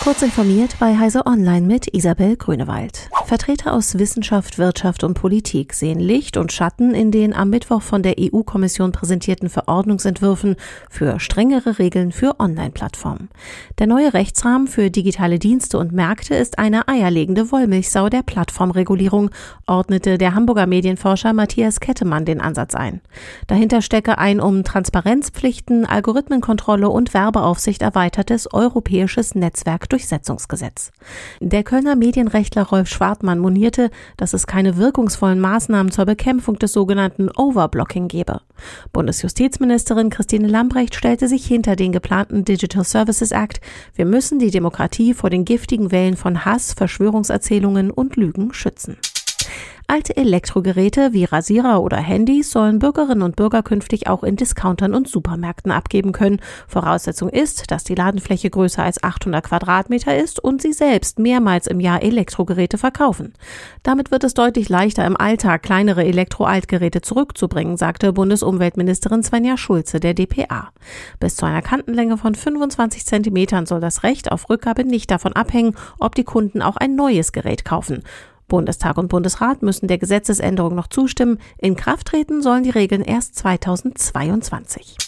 Kurz informiert bei Heise Online mit Isabel Grünewald. Vertreter aus Wissenschaft, Wirtschaft und Politik sehen Licht und Schatten in den am Mittwoch von der EU-Kommission präsentierten Verordnungsentwürfen für strengere Regeln für Online-Plattformen. Der neue Rechtsrahmen für digitale Dienste und Märkte ist eine eierlegende Wollmilchsau der Plattformregulierung, ordnete der Hamburger Medienforscher Matthias Kettemann den Ansatz ein. Dahinter stecke ein um Transparenzpflichten, Algorithmenkontrolle und Werbeaufsicht erweitertes europäisches Netzwerk Durchsetzungsgesetz. Der Kölner Medienrechtler Rolf Schwartmann monierte, dass es keine wirkungsvollen Maßnahmen zur Bekämpfung des sogenannten Overblocking gebe. Bundesjustizministerin Christine Lambrecht stellte sich hinter den geplanten Digital Services Act. Wir müssen die Demokratie vor den giftigen Wellen von Hass, Verschwörungserzählungen und Lügen schützen. Alte Elektrogeräte wie Rasierer oder Handys sollen Bürgerinnen und Bürger künftig auch in Discountern und Supermärkten abgeben können. Voraussetzung ist, dass die Ladenfläche größer als 800 Quadratmeter ist und sie selbst mehrmals im Jahr Elektrogeräte verkaufen. Damit wird es deutlich leichter im Alltag kleinere Elektroaltgeräte zurückzubringen, sagte Bundesumweltministerin Svenja Schulze der DPA. Bis zu einer Kantenlänge von 25 Zentimetern soll das Recht auf Rückgabe nicht davon abhängen, ob die Kunden auch ein neues Gerät kaufen. Bundestag und Bundesrat müssen der Gesetzesänderung noch zustimmen. In Kraft treten sollen die Regeln erst 2022.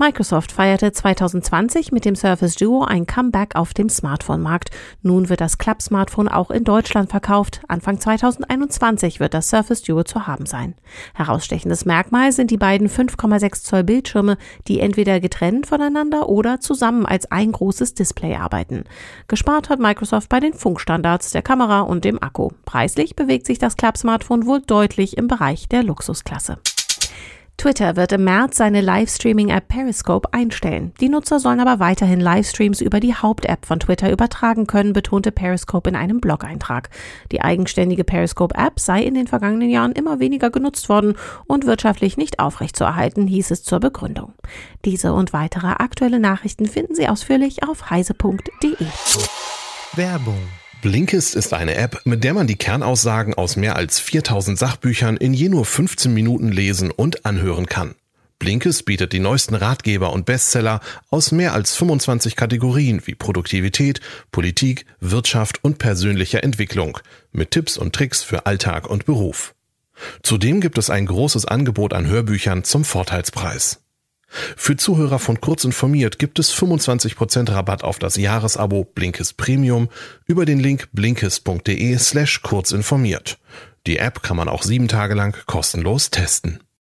Microsoft feierte 2020 mit dem Surface Duo ein Comeback auf dem Smartphone-Markt. Nun wird das Club-Smartphone auch in Deutschland verkauft. Anfang 2021 wird das Surface Duo zu haben sein. Herausstechendes Merkmal sind die beiden 5,6 Zoll Bildschirme, die entweder getrennt voneinander oder zusammen als ein großes Display arbeiten. Gespart hat Microsoft bei den Funkstandards, der Kamera und dem Akku. Preislich bewegt sich das Club-Smartphone wohl deutlich im Bereich der Luxusklasse. Twitter wird im März seine Livestreaming-App Periscope einstellen. Die Nutzer sollen aber weiterhin Livestreams über die Haupt-App von Twitter übertragen können, betonte Periscope in einem Blog-Eintrag. Die eigenständige Periscope-App sei in den vergangenen Jahren immer weniger genutzt worden und wirtschaftlich nicht aufrechtzuerhalten, hieß es zur Begründung. Diese und weitere aktuelle Nachrichten finden Sie ausführlich auf heise.de. Werbung Blinkist ist eine App, mit der man die Kernaussagen aus mehr als 4000 Sachbüchern in je nur 15 Minuten lesen und anhören kann. Blinkist bietet die neuesten Ratgeber und Bestseller aus mehr als 25 Kategorien wie Produktivität, Politik, Wirtschaft und persönlicher Entwicklung mit Tipps und Tricks für Alltag und Beruf. Zudem gibt es ein großes Angebot an Hörbüchern zum Vorteilspreis. Für Zuhörer von Kurz informiert gibt es 25% Rabatt auf das Jahresabo Blinkist Premium über den Link blinkist.de slash kurzinformiert. Die App kann man auch sieben Tage lang kostenlos testen.